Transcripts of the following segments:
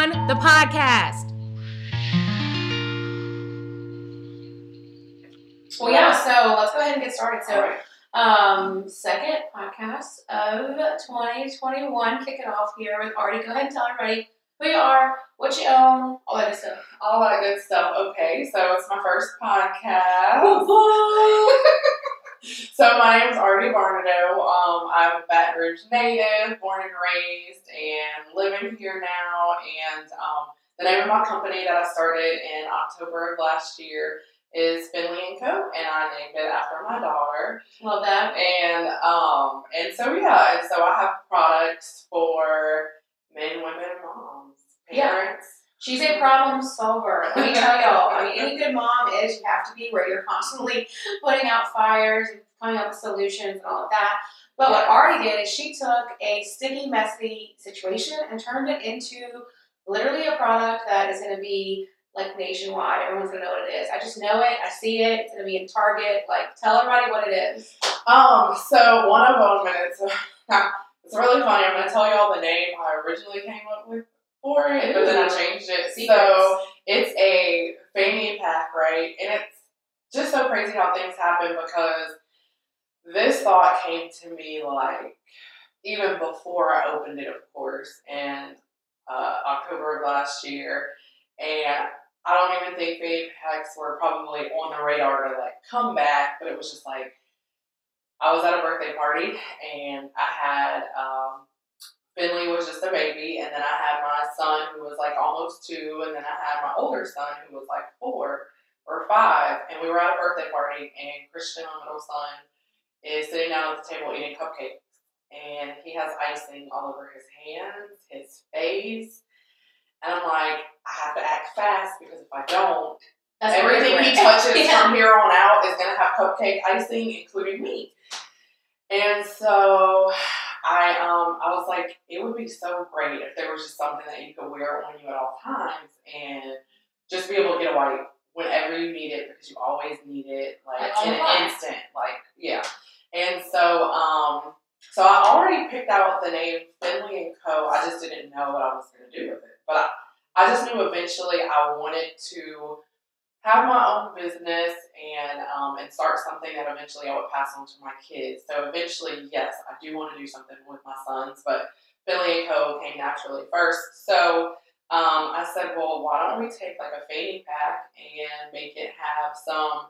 2021, the podcast. Well, yeah, so let's go ahead and get started. So, um, second podcast of 2021, kick it off here with Artie. Go ahead and tell everybody who you are, what you own, all that good stuff. All that good stuff. Okay, so it's my first podcast. so my name is Artie Barnado. Um, I'm a Baton Rouge native, born and raised, and living here now. And um, the name of my company that I started in October of last year is Finley and Co. And I named it after my daughter. Love that. And um, and so yeah, and so I have products for men, women, moms, Yeah. She's a problem solver. Let me tell y'all. I mean, any good mom is you have to be where you're constantly putting out fires and coming up with solutions and all of that. But what Artie did is she took a sticky, messy situation and turned it into literally a product that is going to be like nationwide. Everyone's going to know what it is. I just know it. I see it. It's going to be in Target. Like, tell everybody what it is. Um, so one of them, and it's it's really funny. I'm gonna tell you all the name I originally came up with for it, but then I changed it. Secrets. So it's a fanny pack, right? And it's just so crazy how things happen because this thought came to me like even before I opened it, of course, in uh, October of last year, and I don't even think fanny packs were probably on the radar to like come back, but it was just like I was at a birthday party and I had um, Finley was just a baby, and then I had my son who was like almost two, and then I had my older son who was like four or five, and we were at a birthday party, and Christian, my middle son, is sitting down at the table eating cupcakes, and he has icing all over his hands, his face, and I'm like, I have to act fast because if I don't, That's Everything he touches. Yeah. from here on out is gonna have cupcake icing, including me. And so I um I was like, it would be so great if there was just something that you could wear on you at all times and just be able to get a wipe whenever you need it because you always need it like in an instant. Like yeah. And so um so I already picked out the name Finley and Co. I just didn't know what I was gonna do with it. But I, I just knew eventually I wanted to have my own business and um, and start something that eventually I would pass on to my kids. So eventually, yes, I do want to do something with my sons, but Finley and Co. came naturally first. So um, I said, well, why don't we take like a fanny pack and make it have some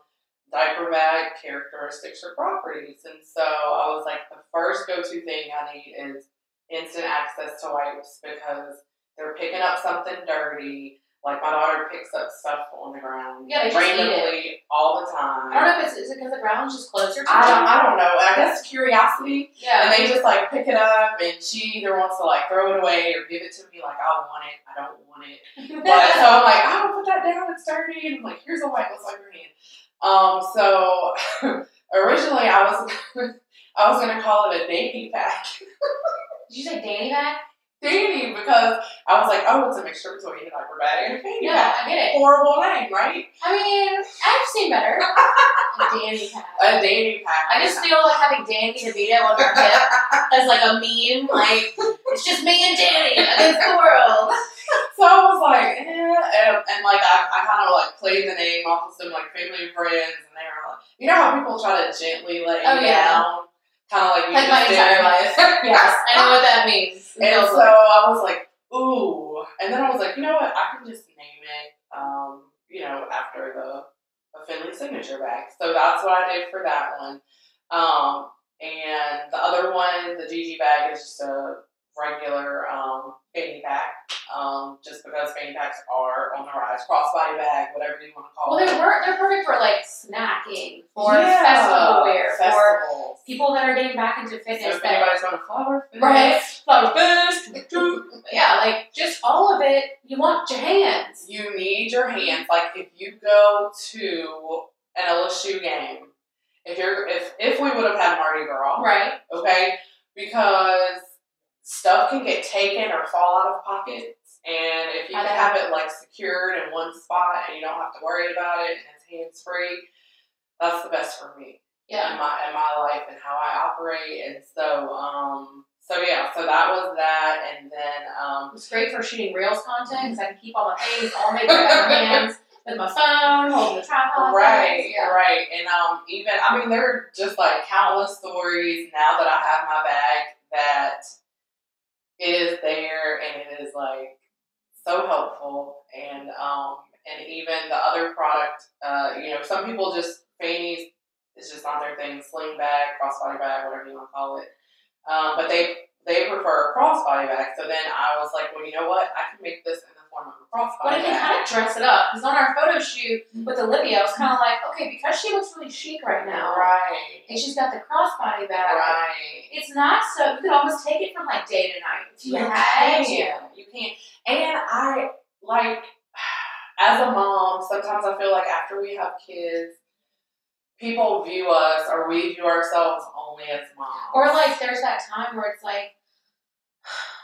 diaper bag characteristics or properties? And so I was like, the first go-to thing I need is instant access to wipes because they're picking up something dirty. Like my daughter picks up stuff on the ground Yeah, they just eat it. randomly all the time. I don't know if it's is it because the ground's just closer to I don't. I don't know. I guess curiosity. Yeah. And they just like pick it up, and she either wants to like throw it away or give it to me. Like I want it, I don't want it. But so I'm like, I don't put that down. It's dirty. And I'm like, here's a white, Let's wipe your hand. Um. So originally I was I was gonna call it a Danny pack. Did you say Danny back? Danny because I was like, oh, it's a mixture between a diaper bag and a fanny Yeah. I get it. Horrible name, right? I mean, I've seen better. A Danny pack. A Danny pack. I just feel like having Danny DeVito on her hip as like a meme. Like it's just me and Danny against the world. So I was like, eh, and, and like I, I kind of like played the name off of some like family and friends, and they were like, you know how people try to gently let you Oh, yeah. down, kind of like you Like my entire life. Yes, I know what that means. And so I was like, ooh, and then I was like, you know what, I can just name it, um, you know, after the a Finley signature bag. So that's what I did for that one. Um, and the other one, the Gigi bag, is just a regular um, fanny pack. Um, just because fanny packs are on the rise, crossbody bag, whatever you want to call well, it. they're they're perfect for like snacking, for Yeah, festival wear, for people that are getting back into So fitness. if that, anybody's going to flower, Fest, right? Flower Fest. yeah, like just all of it. You want your hands. you need your hands. Like if you go to an LSU game, if you're if if we would have had Mardi Gras, Right. okay, because stuff can get taken or fall out of pockets, and if you can have it like secured in one spot and you don't have to worry about it and it's hands free, that's the best for me Yeah. in my in my life and how I operate. And so, um, so yeah, so that was that, and then um, It's great for shooting reels content because I can keep all my things all made with my hands with my phone, holding the tripod. right, Yeah. right, and um, even I mean, there are just like countless stories now that I have my bag that it is there and it is like so helpful, and um, and even the other product, uh, you know, some people just fannies is just not their thing, sling bag, crossbody bag, whatever you want to call it, um, but they they prefer a crossbody bag. So then I was like, well, you know what, I can make this in form of a crossbody But if you kind of dress it up, because on our photo shoot with mm-hmm. Olivia, I was kind of like, okay, because she looks really chic right now, Right. and she's got the crossbody bag. Right. It's not so. You could almost take it from like day to night. If you You had to. can. You can. And I like as a mom, sometimes I feel like after we have kids, people view us or we view ourselves only as moms. Or like there's that time where it's like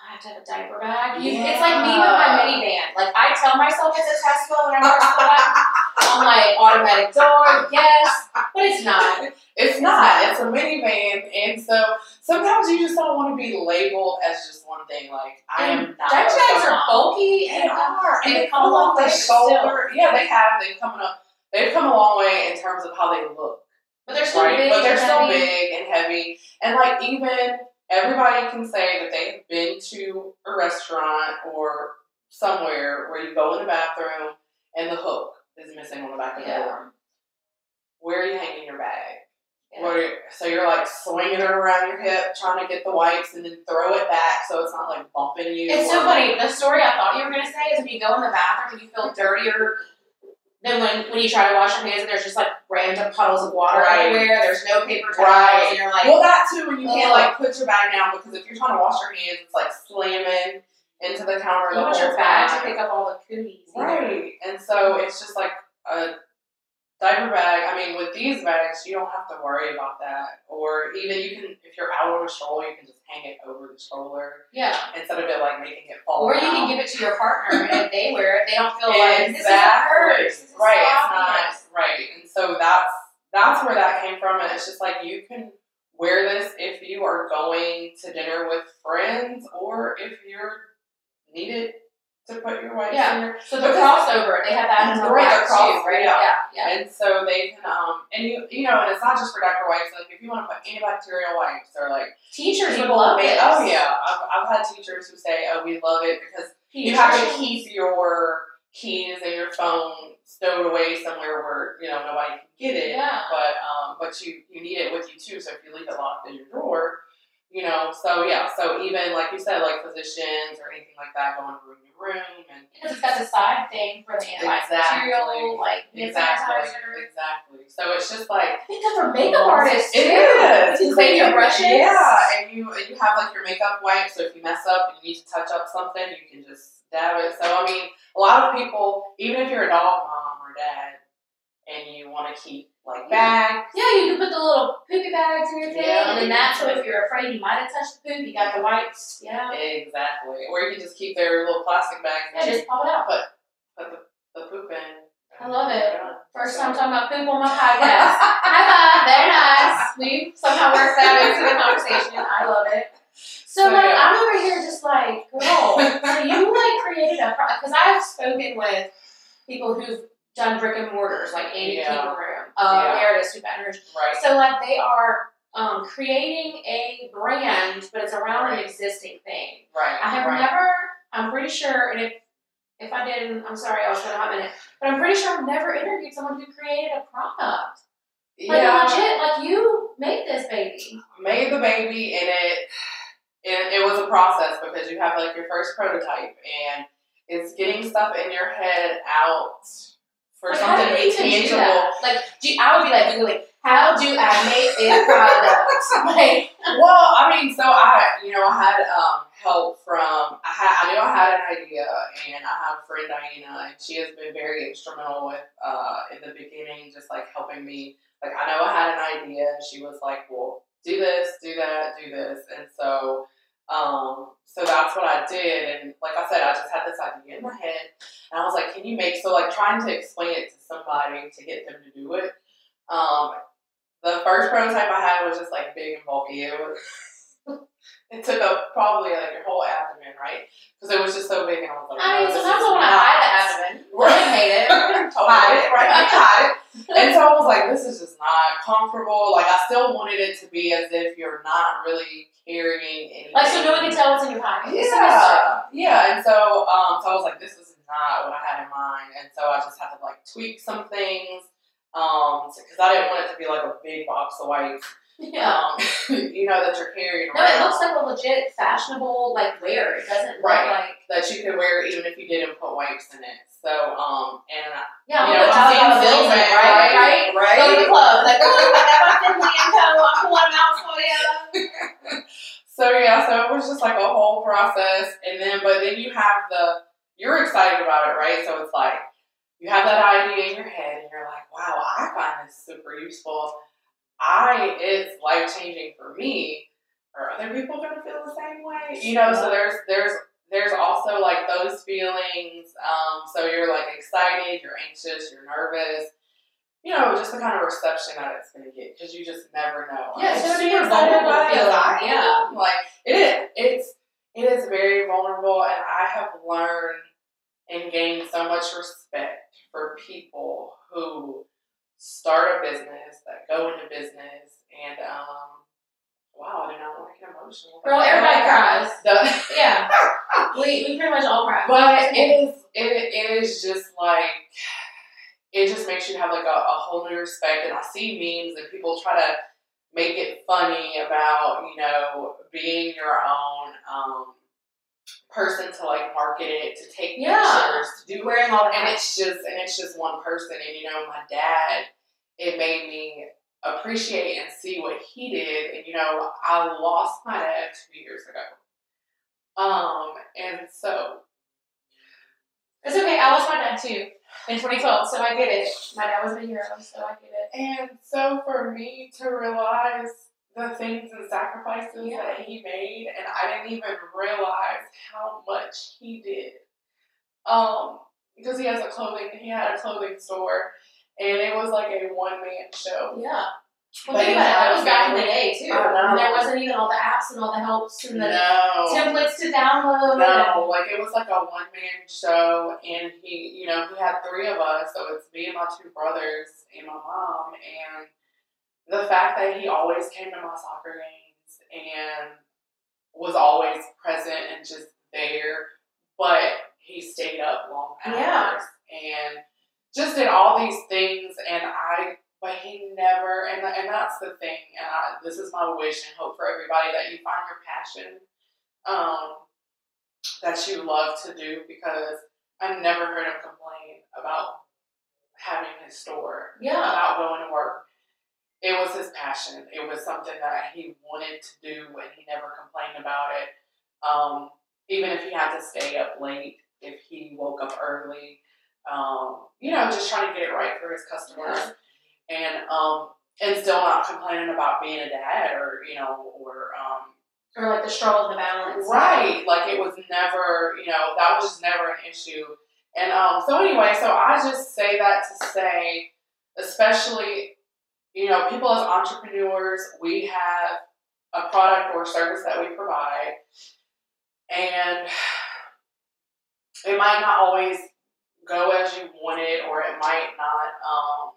I have to have a diaper bag. You, Yeah. It's like me with my minivan. Like I tell myself it's a Tesla whenever I pull up. I'm like automatic door, yes, but it's not. It's not. It's a minivan, and so sometimes you just don't want to be labeled as just one thing. Like I am not. Diaper bags are bulky They and are, and they come come a long off the shoulder. Yeah, they have. They've come up. They've come a long way in terms of how they look. but they're still right? big. But they're still heavy. big and heavy. And like even everybody can say that they've been to a restaurant or somewhere where you go in the bathroom and the hook is missing on the back of the Yeah. door. Where are you hanging your bag? Yeah. Where, so you're like swinging it around your hip, trying to get the wipes, and then throw it back so it's not like bumping you. It's so funny. The story I thought you were gonna say is when you go in the bathroom and you feel dirtier than when, when you try to wash your hands and there's just like random puddles of water Right. everywhere. There's no paper towels, Right. and you're like, Well, that too, when you can't like put your bag down because if you're trying to wash your hands, it's like slamming into the counter you the want whole your bag to pick up all the cooties. either. Right. And so it's just like diaper bag. I mean, with these bags, you don't have to worry about that. Or even you can, if you're out on a stroller, you can just hang it over the stroller Yeah. instead of it like making it fall Or you can give it to your partner, and if they wear it, they don't feel like this is hers. This right. sloppy." It's not right. And so that's that's where that came from. And it's just like you can wear this if you are going to dinner with friends or if you're needed to put your wipes Yeah. in your So the crossover, they have that in the Right, cross- too, right? yeah. yeah, yeah. And so they can, um, and you, you know, and it's not just for diaper wipes. Like if you want to put antibacterial wipes or like Teachers would love this. Oh yeah, I've, I've had teachers who say, "Oh, we love it because you have to keep your keys and your phone stowed away somewhere where you know nobody can get it. Yeah. But um, but you you need it with you too. So if you leave it locked in your drawer, you know. So yeah. So even like you said, like physicians or anything like that, going room to room and Because it's got the side thing for the antibacterial, like hand exactly, exactly. So it's just like. Think good for makeup artists too. It is. You clean your brushes. Yeah, and you and you have like your makeup wipe. So if you mess up and you need to touch up something, you can just dab it. So I mean, a lot of people, even if you're a dog mom or dad, and you want to keep like bags, Yeah, you can put the little poopy bags in your thing, Yeah. and then that's so if you're afraid you might have touched the poop, you got the wipes. Yeah. exactly. Or you can just keep their little plastic bags. Yeah, just pop it out. put the, the poop in. I love it. First So- time talking about poop on my podcast. High five, very nice. We somehow worked that into the conversation. I love it. So, So, like, yeah. I'm over here just like, girl. so you like created a because I've spoken with people who've done brick and mortars, like Andy Yeah. Keeper Uh, Yeah. Meredith Soup Energy. Right. So, like, they are um, creating a brand, but it's around an existing thing. Right. I have right. never. I'm pretty sure, and if if I didn't, I'm sorry, I was to hop in it. But I'm pretty sure I've never interviewed someone who created a product. Like yeah. legit, like you made this baby. made the baby and it and it was a process because you have like your first prototype and it's getting stuff in your head out for Like, something do to you even do tangible. Like, do I would be like googling, how do I make a product? like, Well, I mean, so I you know I had um help from I had I knew I had an idea and I have a friend Diana and she has been very instrumental with uh in the beginning just like helping me like I know I had an idea and she was like well do this do that do this and so um so that's what I did and like I said I just had this idea in my head and I was like can you make so like trying to explain it to somebody to get them to do it um the first prototype I had was just like big and bulky. It was it took up probably like your whole abdomen, right? Because it was just so big, and I was like, I mean, this sometimes I want to not- hide the abdomen. Really hate it. Hide it, right? I hide it. And so I was like, this is just not comfortable. Like I still wanted it to be as if you're not really carrying anything. Like, so no one can tell what's in your pocket. It's a mystery. Yeah, yeah. And so, um, so I was like, this is not what I had in mind. And so I just had to like tweak some things, um, because I didn't want it to be like a big box of wipes, Yeah. um, you know, that you're carrying No, around it looks like a legit fashionable like wear. It doesn't look Right. like that you could wear even if you didn't put wipes in it. So, um, and I, yeah, you know, I'm seeing in, Silver, right? Right? right? Go to the club, like, oh, I got my Finley and Co. I'm pulling out for you. So yeah, so it was just like a whole process, and then but then you have the you're excited about it, right? So it's like you have that idea in your head, and you're like, wow, I find this super useful. I it's life changing for me. Are other people gonna feel the same way? You know, so there's there's there's also like those feelings. Um, so you're like excited, you're anxious, you're nervous. You know, just the kind of reception that it's gonna get because you just never know. Yeah, it's such super vulnerable feeling, I yeah. am. Like it is. It's it is very vulnerable, and I have learned and gained so much respect for people who start a business, that go into business, and um, wow, I did not want to get emotional. Girl, everybody cries. The- Yeah. We, we pretty much all cry. but it is it, it is just like it just makes you have like a, a whole new respect and I see memes and people try to make it funny about, you know, being your own um person to like market it, to take Yeah. pictures, to do wearing all and it's just and it's just one person and you know, my dad, it made me appreciate and see what he did and you know, I lost my dad two years ago. Um, and so It's okay. I lost my dad too in 2012, so I get it. My dad was a hero, so I get it. and so for me to realize the things and sacrifices Yeah. that he made and I didn't even realize how much he did. Um, because he has a clothing he had a clothing store and it was like a one man show. Yeah. Well, think about it. That was back in the day too. And there wasn't even all the apps and all the helps and the No. templates to download. No, like it was like a one man show, and he, you know, he had three of us, so it's me and my two brothers and my mom, and the fact that he always came to my soccer games and was always present and just there, but he stayed up long hours Yeah. and just did all these things, and I. But he never, and and that's the thing, and I, this is my wish and hope for everybody that you find your passion, um, that you love to do because I never heard him complain about having his store, Yeah. about going to work. It was his passion. It was something that he wanted to do, and he never complained about it. Um, even if he had to stay up late, if he woke up early, um, you know, just trying to get it right for his customers, and um, and still not complaining about being a dad or you know or um, Or like the struggle of the balance. Right. Like it was never, you know, that was never an issue. And um, so anyway, so I just say that to say, especially, you know, people as entrepreneurs, we have a product or service that we provide, and it might not always go as you want it, or it might not. Um,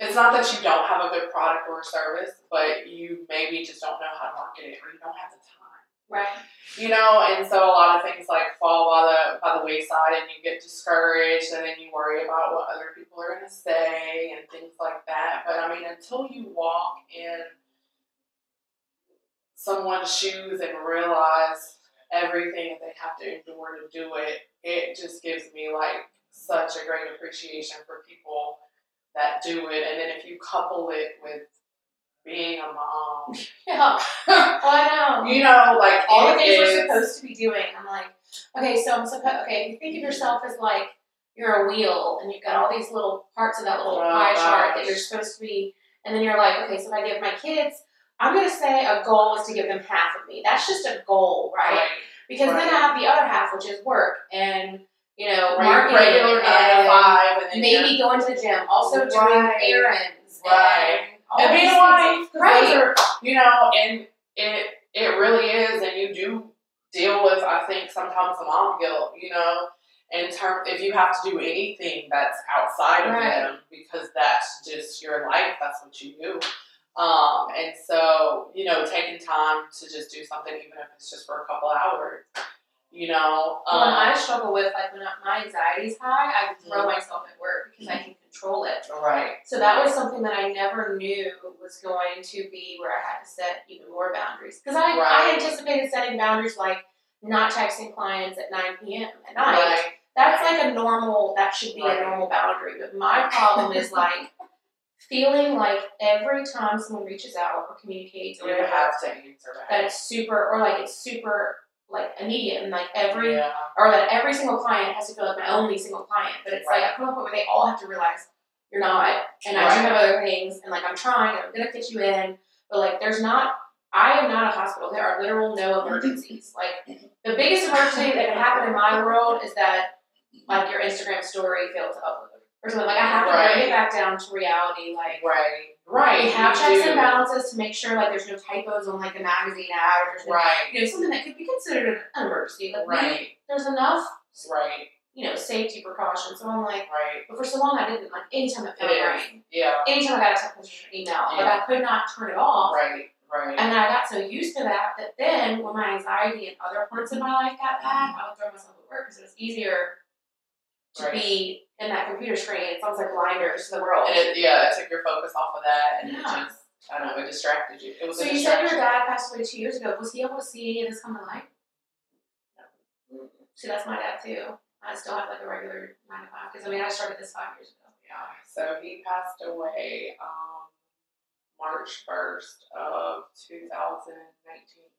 it's not that you don't have a good product or service, but you maybe just don't know how to market it, or you don't have the time Right. you know, and so a lot of things like fall by the by the wayside, and you get discouraged, and then you worry about what other people are going to say and things like that. But I mean, until you walk in someone's shoes and realize everything that they have to endure to do it, it just gives me like such a great appreciation for people that do it. And then if you couple it with being a mom, Yeah. Oh, I know. you know, like all the things we're supposed to be doing. I'm like, okay, so I'm supposed. Okay, you think of yourself as like you're a wheel, and you've got all these little parts of that little Oh, pie chart that you're supposed to be, and then you're like, okay, so if I give my kids, I'm gonna say a goal is to give them half of me. That's just a goal, right? Because then I have the other half, which is work and you know Right, marketing regular nine to and five, and maybe going to the gym, also doing errands, Right. And all and being a things. Right. you know, and it it really is, and you do deal with, I think, sometimes the mom guilt, you know, in term if you have to do anything that's outside of Right. them because that's just your life, that's what you do. Um, and so, you know, taking time to just do something, even if it's just for a couple hours, you know. Well, and I Um, struggle with like when my anxiety's high, I throw myself at work because I can control it. right, So that was something that I never knew was going to be where I had to set even more boundaries. Because I, I anticipated setting boundaries like not texting clients at 9 p.m. at night. right, That's like a normal, that should be Right. a normal boundary. But my problem is like feeling like every time someone reaches out or communicates or you whatever, have to answer that that. it's super, or like it's super like immediate and like every yeah, or that every single client has to feel like my only single client. But it's like I come up with where they all have to realize you're not, and I do have other things, and like I'm trying, and I'm gonna fit you in, but like there's not. I am not a hospital. There are literal no emergencies. Like the biggest emergency that can happen in my world is that like your Instagram story failed to upload or something. Like I have to bring it back down to reality. Like right, right. we have checks do. and balances to make sure like there's no typos on like the magazine ad or there's no, Right, you know something that could be considered an emergency. Like right, there's enough right, you know, safety precautions. So I'm like, right. but for so long I didn't like anytime it felt rang, Yeah, anytime I got a text message or email, like I could not turn it off. right, right. And then I got so used to that that then when my anxiety and other parts of my life got bad, mm-hmm. I would throw myself at work because it was easier to Right. be in that computer screen. It's almost like blinders to the world. And it, yeah, it took your focus off of that, and Yeah. it just, I don't know, it distracted you. It was so you said your dad passed away two years ago. Was he able to see any of this come to light? See, that's my dad too. I still have like a regular nine to five because I mean I started this five years ago. Yeah, so he passed away um, March 1st of 2019,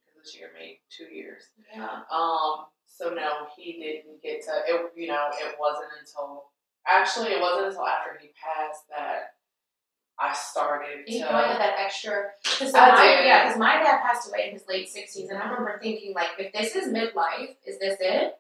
because this year made two years. Yeah. Um, so no, he didn't get to, it, you know, it wasn't until, actually it wasn't until after he passed that I started You to, know, that extra. Cause I my, did. Yeah, because my dad passed away in his late 60s, and I remember thinking, like, if this is midlife, is this it?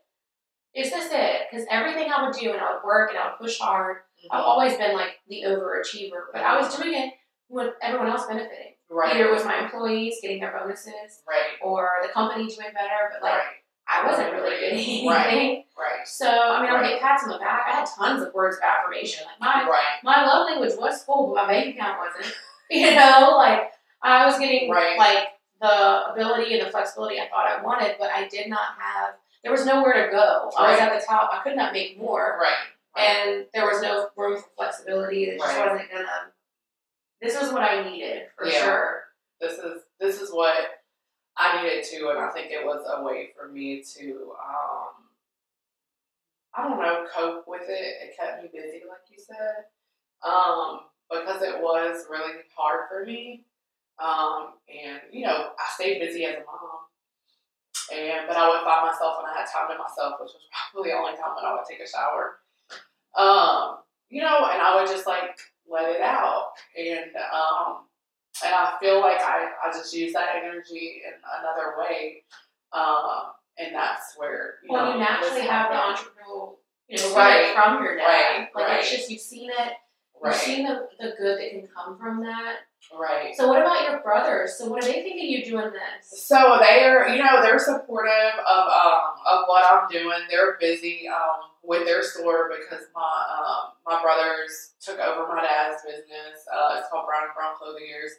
Is this it? Because everything I would do, and I would work, and I would push hard. I've mm-hmm. always been like the overachiever, but I was doing it with everyone else benefiting. right, Either it was my employees getting their bonuses, right, or the company doing better, but like right, I wasn't really good at anything. right, So I mean, I would get pats on the back. I had tons of words of affirmation. Like my right, my love language was full, but my bank account wasn't. you know, like I was getting Right. like the ability and the flexibility I thought I wanted, but I did not have. There was nowhere to go. I was at the top. I could not make more, right, right. and there was no room for flexibility. It just Right. wasn't gonna. This was what I needed for Yeah. sure. this is this is what I needed to, and I think it was a way for me to, um, I don't know, cope with it. It kept me busy, like you said, um, because it was really hard for me. Um, and you know, I stayed busy as a mom, and but I would find myself when I had time to myself, which was probably the only time when I would take a shower. Um, you know, and I would just like let it out, and um, and I feel like I, I just use that energy in another way. Um, and that's where you Well, know you naturally have the entrepreneurial, you know, Right. from your dad. Right. Like Right. it's just you've seen it. You've right, seen the, the good that can come from that. right. So what about your brothers? So what are they thinking you doing this? So they are, you know, they're supportive of um of what I'm doing. They're busy um with their store because my um my brothers took over my dad's business. Uh, it's called Brown and Brown Clothiers.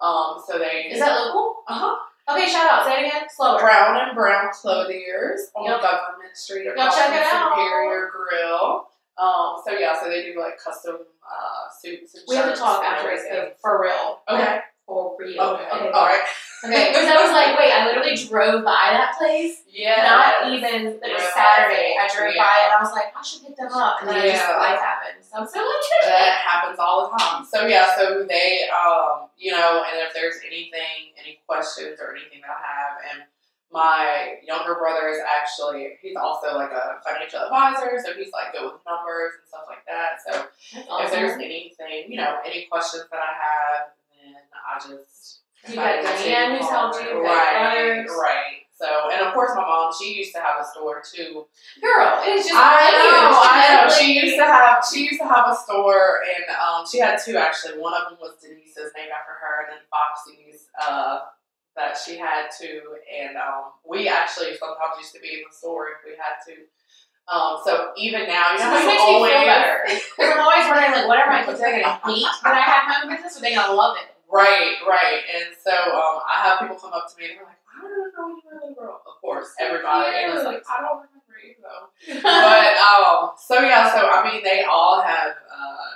Um, so they Is that local? uh huh Okay, shout out. Say it again. Slower. Brown and Brown Clothiers on Yep. Government Street across check it out. Superior Grill. Um, so yeah, so they do like custom uh, suits and We have to talk after this for real. Okay. For you. Okay. Okay. All right. Okay. Because I was like, wait, I literally drove by that place. Yeah. Not even. It was Yeah. Saturday. I drove Yeah. by and I was like, I should hit them up, and then I just Yeah. life happened. So I'm so interested. That happens all the time. So yeah, so they, um, you know, and if there's anything, any questions or anything that I have, and my younger brother is actually, he's also like a financial advisor, so he's like good with numbers and stuff like that. So That's if there's anything, you know, any questions that I have, I just You got Diane who's helped you, right, right. So, and of course, my mom, she used to have a store too. Girl, it is just I know. I know. She used to have, she used to have a store, and um, she had two actually. One of them was Denise's, named after her, and then Foxy's, uh, that she had too. And um, we actually sometimes used to be in the store if we had to. Um, so even now, you know, makes you me always feel better. I'm always wondering, like, what are my kids are going to hate when I have my own business, or they going to love it? Right, right. And so um, I have people come up to me and they're like, I don't know you really well. Of course, everybody. And it's like, I don't remember you though. but um, so yeah, so I mean, they all have uh,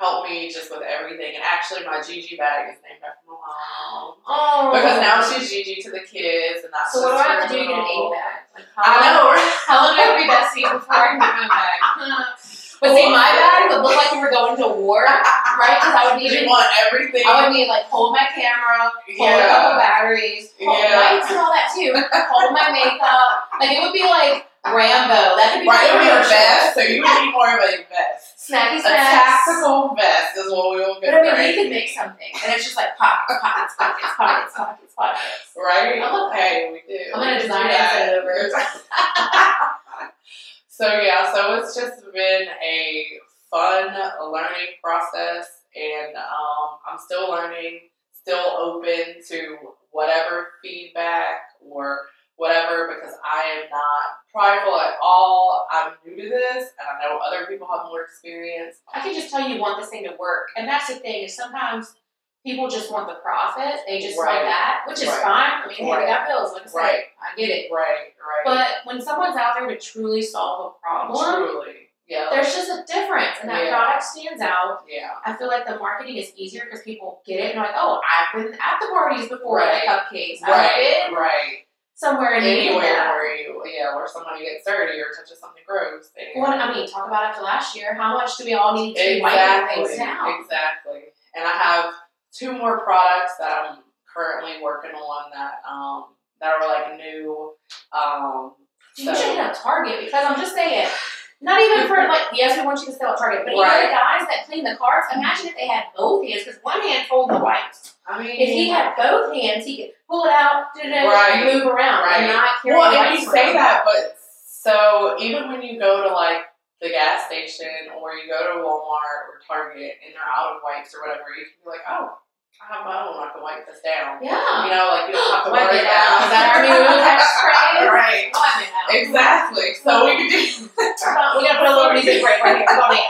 helped me just with everything. And actually, my Gigi bag is named after my mom oh. because now she's Gigi to the kids, and that's So what do I have to do to get an little- baby bag? Like, I know. How long do I have to be besties before I can get my bag? But see, my bag would look like we were going to war, right? Because I would need You want everything. I would need like hold my camera, hold a couple yeah. batteries, hold Yeah. lights and all that too, hold my makeup. Like it would be like Rambo. That could be Right, it would be a vest, so you would need more of a vest. Snacky A snacks. tactical vest is what we will get. But I mean, we could make something, and it's just like pockets, pockets, pockets, pockets, pockets, pockets. Right? I love that. Hey, we do. I'm gonna design do it and that. send it over. so yeah, so it's just been a fun learning process, and um, I'm still learning, still open to whatever feedback or whatever because I am not prideful at all. I'm new to this, and I know other people have more experience. I can just tell you want this thing to work, and that's the thing is sometimes people just want the profit. They just Right. want that, which is Right. fine. I mean, hey, we Right. got bills, like I said, Right. I get it. Right, right. But when someone's out there to truly solve a problem, truly, yeah, there's just a difference, and that Yeah. product stands out. yeah, I feel like the marketing is easier because people get it and they're like, oh, I've been at the parties before, Right. the cupcakes. I've right, been right. somewhere in Anywhere that. where you, yeah, where somebody gets dirty or touches something gross. Well, I mean, talk about after last year. How much do we all need to exactly, things down? exactly. And I have two more products that I'm currently working on that um that are like new. Um, You so- should hit up Target because I'm just saying, not even for like, yes, we want you to sell at Target, but even Right. the guys that clean the carts, imagine if they had both hands because one hand hold the wipes. I mean, If he had both hands, he could pull it out, Right. move around, Right. and not carry Well, and wipes you say that, but so even when you go to like the gas station or you go to Walmart or Target and they're out of wipes or whatever, you can be like, oh, I have my own. I can wipe this down. Yeah. You know, like you don't have to Wipe worry it about that our new catchphrase? right. Wipe it out. Exactly. So we could do. We're gonna put a little music break right here. We're.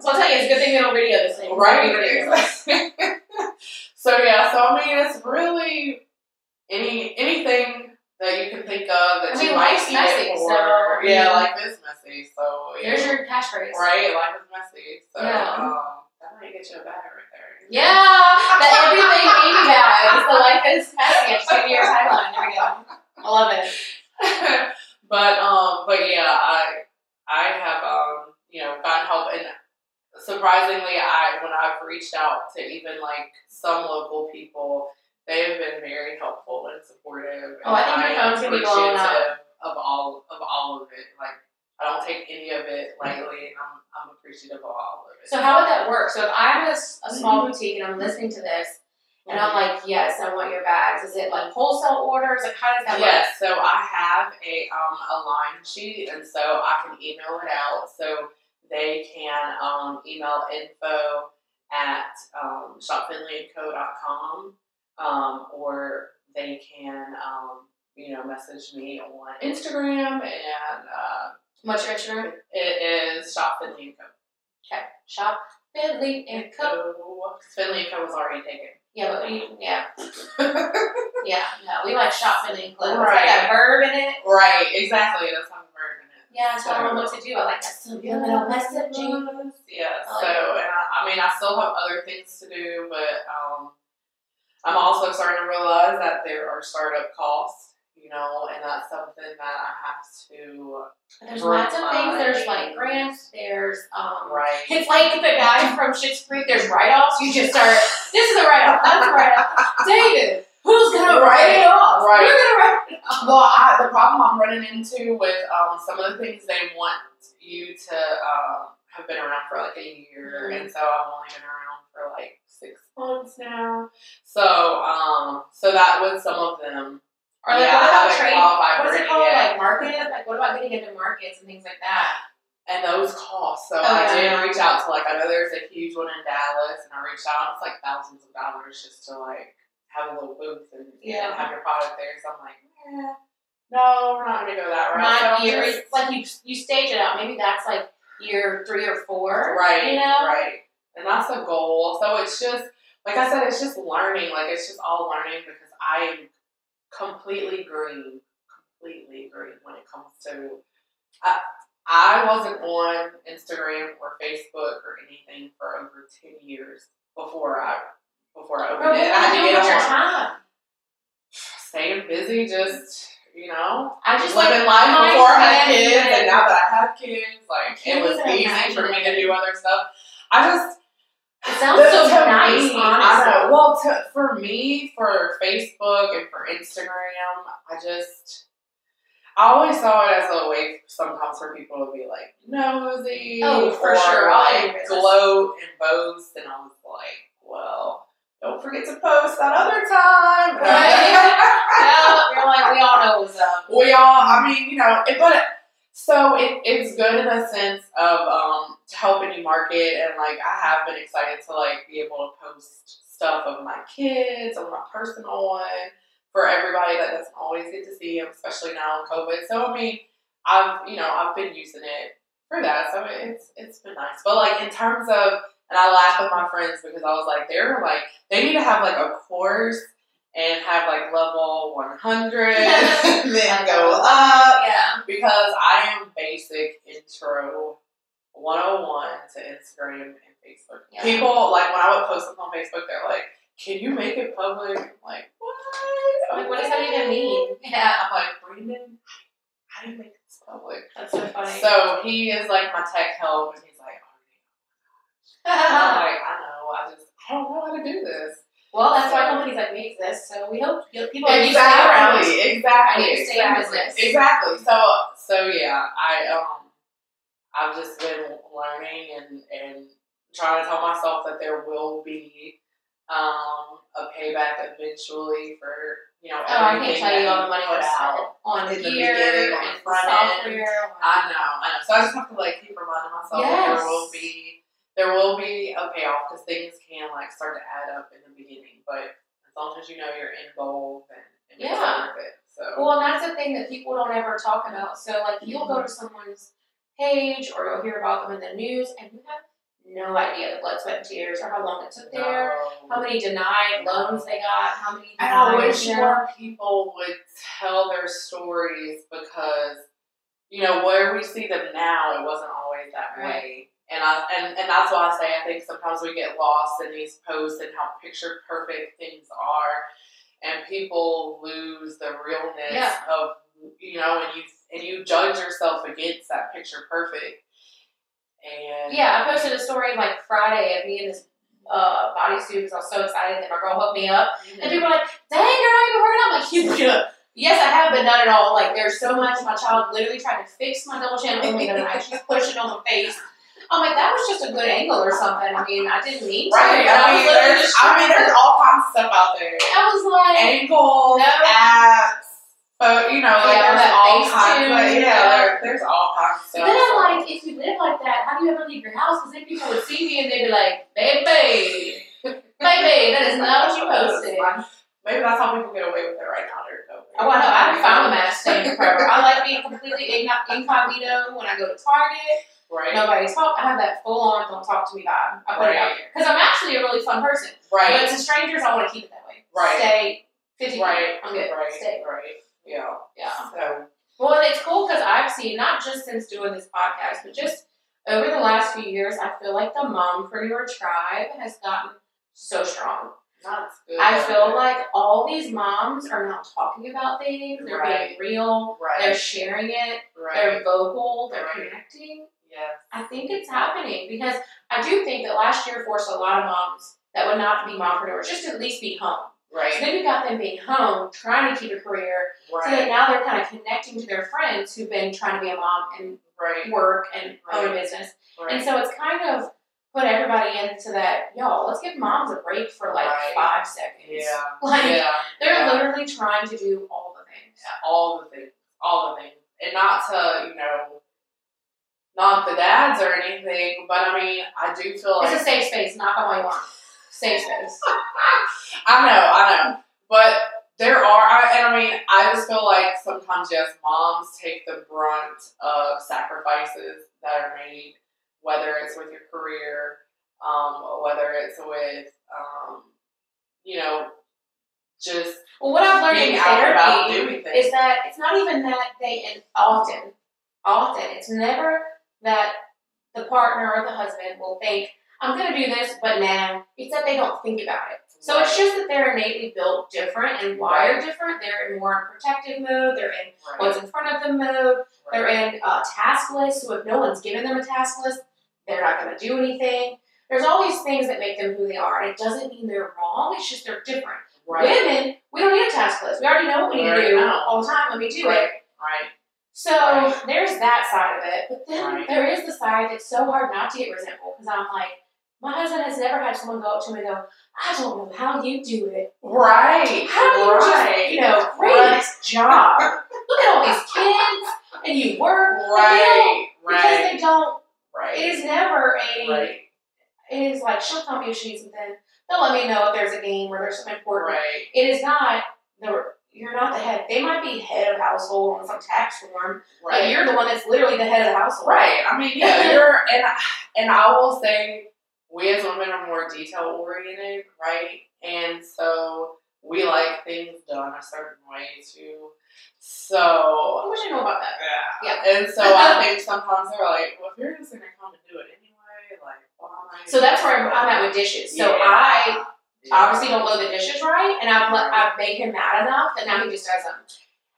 So I'll tell you, it's a good thing we don't video this thing. Right. Exactly. so yeah. So I mean, it's really any anything that you can think of that I you mean, might need messy, it so, for. I yeah, mean, life is messy. So yeah. There's your catchphrase. right. Life is messy. So Yeah. um, that might get you a bag right there. Yeah, the everything baby bag. The life is messy. It's two years tagline. There we go. I love it. but um, but yeah, I I have um, you know, gotten help, and surprisingly, I when I've reached out to even like some local people, they have been very helpful and supportive. Oh, I think your and phone's gonna be blowing up. Of all of all of it, like I don't take any of it lightly, and I'm I'm appreciative of all of it. So how would that work? So if I'm a small boutique and I'm listening to this, and I'm like, yes, I want your bags. Is it like wholesale orders? Like how does that work? Yes, so I have a um a line sheet, and so I can email it out. So they can um, email info at um, shopfinleyandco.com um, or they can um, you know message me on Instagram, and uh, What's your Instagram? it is shop Finley and Co. Okay. Shop Finley and Co. Finley and Co was already taken. Yeah, but you, yeah, yeah. No, we like Shop Finley and Co. Right. that verb in it. right, exactly. That's how the word in it. Yeah, tell them what to do. I like that subliminal messaging. Yeah, so and I, I mean, I still have other things to do, but um, I'm also starting to realize that there are startup costs, you know, and that's something that I have to There's lots of things. There's like grants. There's um. write. It's like the guy from Schitt's Creek. There's write-offs. You just start. This is a write-off. That's a write-off. David, who's gonna write it off? Right. You're gonna write it off. Well, I, the problem I'm running into with um, some of the things they want you to um, have been around for like a year, Mhm. and so I've only been around for like six months now. So, um, so that was some of them Or like, Yeah, what about haven't trade? qualified What it called? yet. Like market? Like, what about getting into markets and things like that? and those cost. So Oh, I did reach out to like I know there's a huge one in Dallas, and I reached out. It's like thousands of dollars just to like have a little booth and, Yeah. and have your product there. So I'm like, yeah, no, we're not gonna go that route. Not year. just- like you you stage it out. Maybe that's like year three or four. right, You know. right, and that's the goal. So it's just like I said, it's just learning. Like it's just all learning because I am completely green, completely green when it comes to. I, I wasn't on Instagram or Facebook or anything for over ten years before I before I opened what it. I had to get your time? Staying busy, just you know, I just living like life my before I had kids, and- and now that I have kids, like it was easy for me to do other stuff. I just It sounds to- so nice, me, honestly. I know. Well, to, for me, for Facebook and for Instagram, I just. I always saw it as a way sometimes for people to be like nosy, Oh, for or sure. Like gloat and boast, and I was like, well, don't forget to post that other time. yeah, you're like we all know what's up. we all, I mean, you know, it, but so it, it's good in a sense of um, helping you market, and like I have been excited to like be able to post stuff of my kids on my personal one for everybody that doesn't always get to see them, especially now in COVID. So I mean, I've you know I've been using it for that, so it's it's been nice. But like in terms of, and I laugh with my friends because I was like, they're like they need to have like a course and have like level 100 and then go up Yeah. because I am basic intro 101 to Instagram and Facebook. Yeah. People like when I would post them on Facebook, they're like, "Can you make it public?" I'm like, "What? Like, what does that even mean? Yeah. I'm like, Brandon, how do you make this public? That's so funny. So he is like my tech help, and he's like, "Oh, I'm like, I know, I just I don't know how to do this. well, that's why companies like me exist. So we hope people you stay around. Exactly, exactly. I need to stay in business. Exactly. So, so yeah, I um, I've just been learning and and trying to tell myself that there will be um a payback eventually for you know Oh, I everything can't tell you all the money was out. on in the beginning, on the and front end. I know, I know. So I just have to like keep reminding myself that there will be there will be a payoff because things can like start to add up in the beginning, but as long as you know your end goal, then it makes Yeah. it worth it. So Well, and that's the thing that people don't ever talk about. So, like, you'll go to someone's page or you'll hear about them in the news, and you have no idea the blood, sweat, and tears, or how long it took there, how many denied loans they got, how many And I wish more people would tell their stories because, you know, where we see them now, it wasn't always that Right. way. And I and, and that's why I say I think sometimes we get lost in these posts and how picture perfect things are, and people lose the realness Yeah. of you know, and you and you judge yourself against that picture perfect. And Yeah, I posted a story like Friday of me in this uh, bodysuit because I was so excited that my girl hooked me up. And people are like, dang, you're not even working out. I'm like, you. Yes, I have, but not at all. Like, there's so much. My child literally tried to fix my double chin only the night. She's pushing on my face. I'm like, that was just a good angle or something. I mean, I didn't mean to. Right. I mean, literally there's, I mean, there's all kinds of stuff out there. I was like, Ankles, No. abs, but you know, like Yeah, there's all kinds. Of, yeah, yeah. there, there's all kinds of But stuff. then I'm like, if you live like that, how do you ever leave your house? Because then people would see me and they'd be like, baby, baby, that is not what you posted. Maybe that's how people get away with it right now. Oh, I know. I haven't found a mask staying forever. I like being completely incognito when I go to Target. Right. Nobody talk. I have that full on "don't talk to me" vibe. I put it out Right. there because I'm actually a really fun person. Right. But to strangers, I want to keep it that way. Right. Stay fifty. Right. I'm good. Right. Stay. Right. Yeah. Yeah. So. Well, and it's cool because I've seen not just since doing this podcast, but just over the last few years, I feel like the mompreneur tribe has gotten so strong. That's good. I feel like all these moms are now talking about things. They're Right. being real. Right. They're sharing it. Right. They're vocal. They're connecting. Yes. I think it's happening because I do think that last year forced a lot of moms that would not be mompreneurs just to at least be home. So then you got them being home, trying to keep a career. Right. So that now they're kind of connecting to their friends who've been trying to be a mom and Right. work and own a Right. business. And so it's kind of put everybody into that, y'all, let's give moms a break for like Right. five seconds. Yeah. Like Yeah. they're yeah. literally trying to do all the things. all the things, all the things, and not to you know, not the dads or anything, but I mean, I do feel like It's a safe space. Knock on my want. Safe space. I know, I know, but there are, I, and I mean, I just feel like sometimes yes, moms take the brunt of sacrifices that are made, whether it's with your career, um, whether it's with, um, you know, just Well, what I've learned in out and about therapy is that it's not even that they and often, often it's never that the partner or the husband will think I'm going to do this, but nah. It's that they don't think about it. So it's just that they're innately built different and wired different. They're in more protective mode. They're in right, what's in front of them mode. They're in uh, task list. So if no one's given them a task list, they're not going to do anything. There's all these things that make them who they are, and it doesn't mean they're wrong. It's just they're different. right, Women, we don't need a task list. We already know what we need to do all the time when we do right, it. right, So Right. there's that side of it. But then Right. there is the side that's so hard not to get resentful because I'm like, my husband has never had someone go up to him and go, I don't know how you do it. right, How do you right, just, you know, great job. Look at all these kids and you work. They right, Because right, they don't, right, it is never a, right, it is like, she'll tell me if she needs something. They'll let me know if there's a game or there's something important. right, It is not the you're not the head. They might be head of household on some tax form, but you're the one that's literally the head of the household. Right. I mean, yeah, you're and and I will say we as women are more detail oriented, right? And so we like things done a certain way too. So What would you know about that? yeah. yeah. And so I think sometimes they're like, well, if you're just gonna come and do it anyway, like why? So that's where I'm, I'm at with dishes. So Yeah. I obviously don't load the dishes right, and I've I've made him mad enough that now he just does them.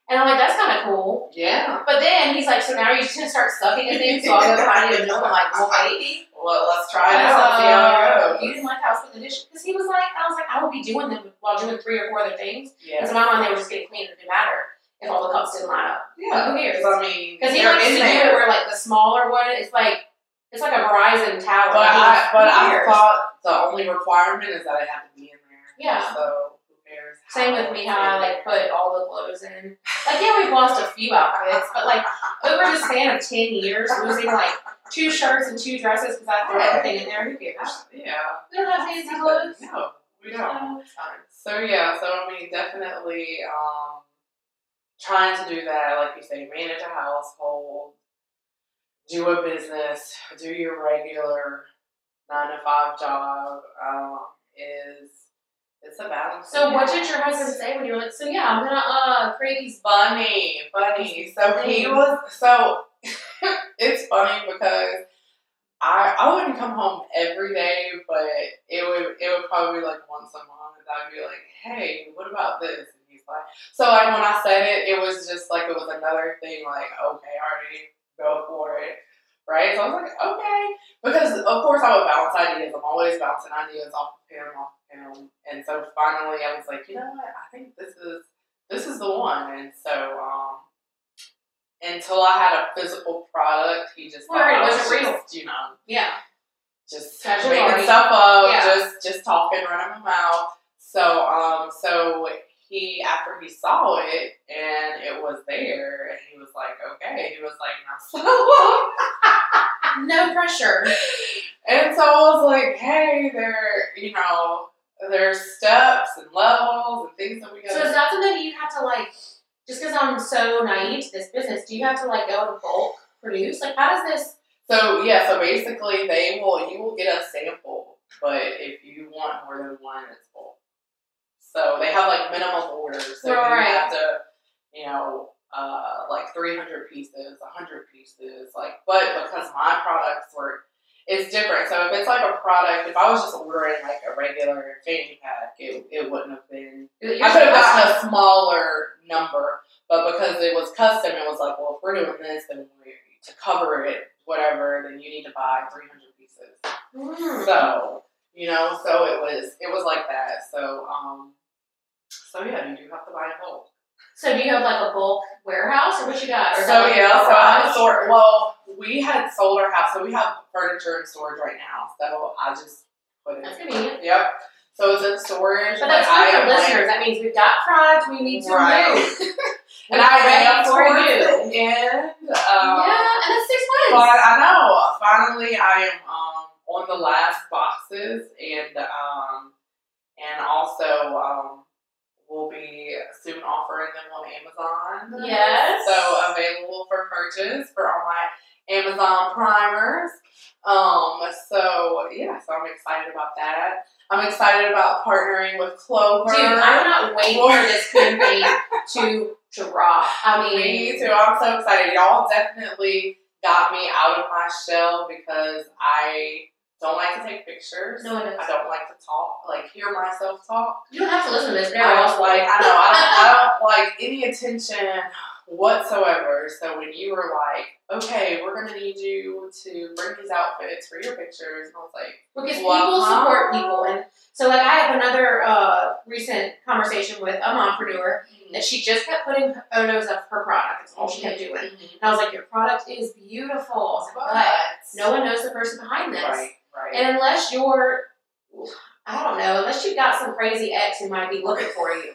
And I'm like, that's kind of cool. Yeah. But then he's like, so now you're just gonna start sucking at things. So I'll go behind you and I'm like, well, maybe. Well, let's try it out. See how Uh, you didn't like how I was putting the dishes because he was like, I was like, I would be doing them while doing three or four other things. Yeah. Because in my mind, they were just getting clean. It didn't matter if all the cups didn't line up. Yeah. Who cares? I mean, Because he likes to do it where like the smaller one, it's like it's like a Verizon tower. But I, but I thought the only requirement is that it had to be in there. Yeah. So? Same with me, how I like put all the clothes in. Like yeah, we've lost a few outfits, but like over the span of ten years, losing like two shirts and two dresses because I threw everything in there. Who cares? Yeah. We don't have fancy clothes. No, we don't. So. So yeah, so I mean, definitely um, trying to do that, like you say, manage a household, do a business, do your regular nine to five job. Um, is it's a balance. So what did your husband say when you were like, so yeah, I'm gonna uh create these bunny, bunny. So he was so. it's funny because I I wouldn't come home every day, but it would it would probably be like once a month. I'd be like, hey, what about this? And he's like, so like when I said it, it was just like it was another thing. Like, okay, already go for it, right? So I was like, okay, because of course I would bounce ideas. I'm always bouncing ideas off of him, off of him, and so finally I was like, you know what? I think this is this is the one. And so um, until I had a physical product, he just Well, thought it was wasn't real. just, you know, Yeah. just making party. stuff up, Yeah. just just talking, running my mouth. So um, so he after he saw it and it was there, and he was like, okay, he was like, now so. No pressure. And so I was like, hey, there, you know, there's steps and levels and things that we So gotta is that something that you have to like? Just because I'm so naive to this business, do you have to like go and bulk produce? Like, how does this? So yeah, so basically they will you will get a sample, but if you want more than one, it's full. So they have like minimum orders. So Right. you have to, you know, uh, like three hundred pieces, hundred pieces, like. But because my products were, it's different. So if it's like a product, if I was just ordering like a regular fanny pack, it, it wouldn't have been. I could have gotten a smaller number, but because it was custom, it was like, well, if we're doing this, then we to cover it, whatever, then you need to buy three hundred pieces. Mm. So you know, so it was it was like that. So um, so yeah, you do have to buy a bulk. So do you have like a bulk warehouse, or what you got? Or So like, yeah, so I have garage? a sort. Well, we had sold our house, so we have furniture in storage right now. So I just put it. That's convenient. Yep. So it's in storage. But that's not for like, listeners. That means we've got products we need to Right. move. and I ready am for you. the end. Um, yeah, and that's six But months. I know. Finally, I am um, on the last boxes, and um, and also um, we'll be soon offering them on Amazon. Yes. So available for purchase for all my Amazon primers. Um. So yeah. So I'm excited about that. I'm excited about partnering with Clover. Dude, I cannot wait for this campaign to drop. I mean, Me too. I'm so excited. Y'all definitely got me out of my shell because I don't like to take pictures. No one does. I don't like to talk, like hear myself talk. you don't have to listen to this. I don't like. I know. I don't, I don't like any attention whatsoever. So when you were like, "Okay, we're gonna need you to bring these outfits for your pictures," and I was like, because Wow. people support people, and so like I have another uh, recent conversation with a mompreneur that she just kept putting photos of her product. That's all she kept doing. And I was like, "Your product is beautiful," like, but no one knows the person behind this. Right. Right. And unless you're, I don't know, unless you've got some crazy ex who might be looking for you,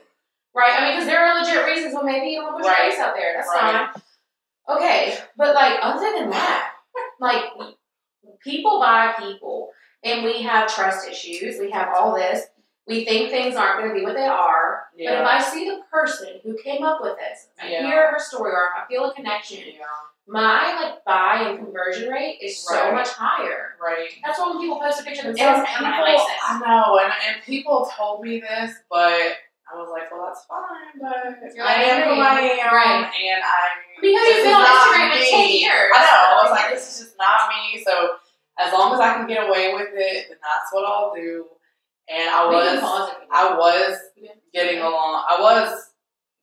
right? I mean, because there are legit reasons why maybe you don't put your Right. face out there. That's Right. fine. Okay, but like other than that, like people buy people, and we have trust issues. We have all this. We think things aren't going to be what they are. But if. I see the person who came up with this, I Yeah. hear her story, or if I feel a connection, yeah. my like buy and conversion rate is so Right. much higher. Right. That's why when people post a picture of And themselves, people, everybody likes it. I know, and, and people told me this, but I was like, well, that's fine, but You're I like, am who I am, right. and I Because you've been on not Instagram for me. 10 years. I know. I was like, this is just not me. So as long as I can get away with it, then that's what I'll do. And I was. I was getting along. I was,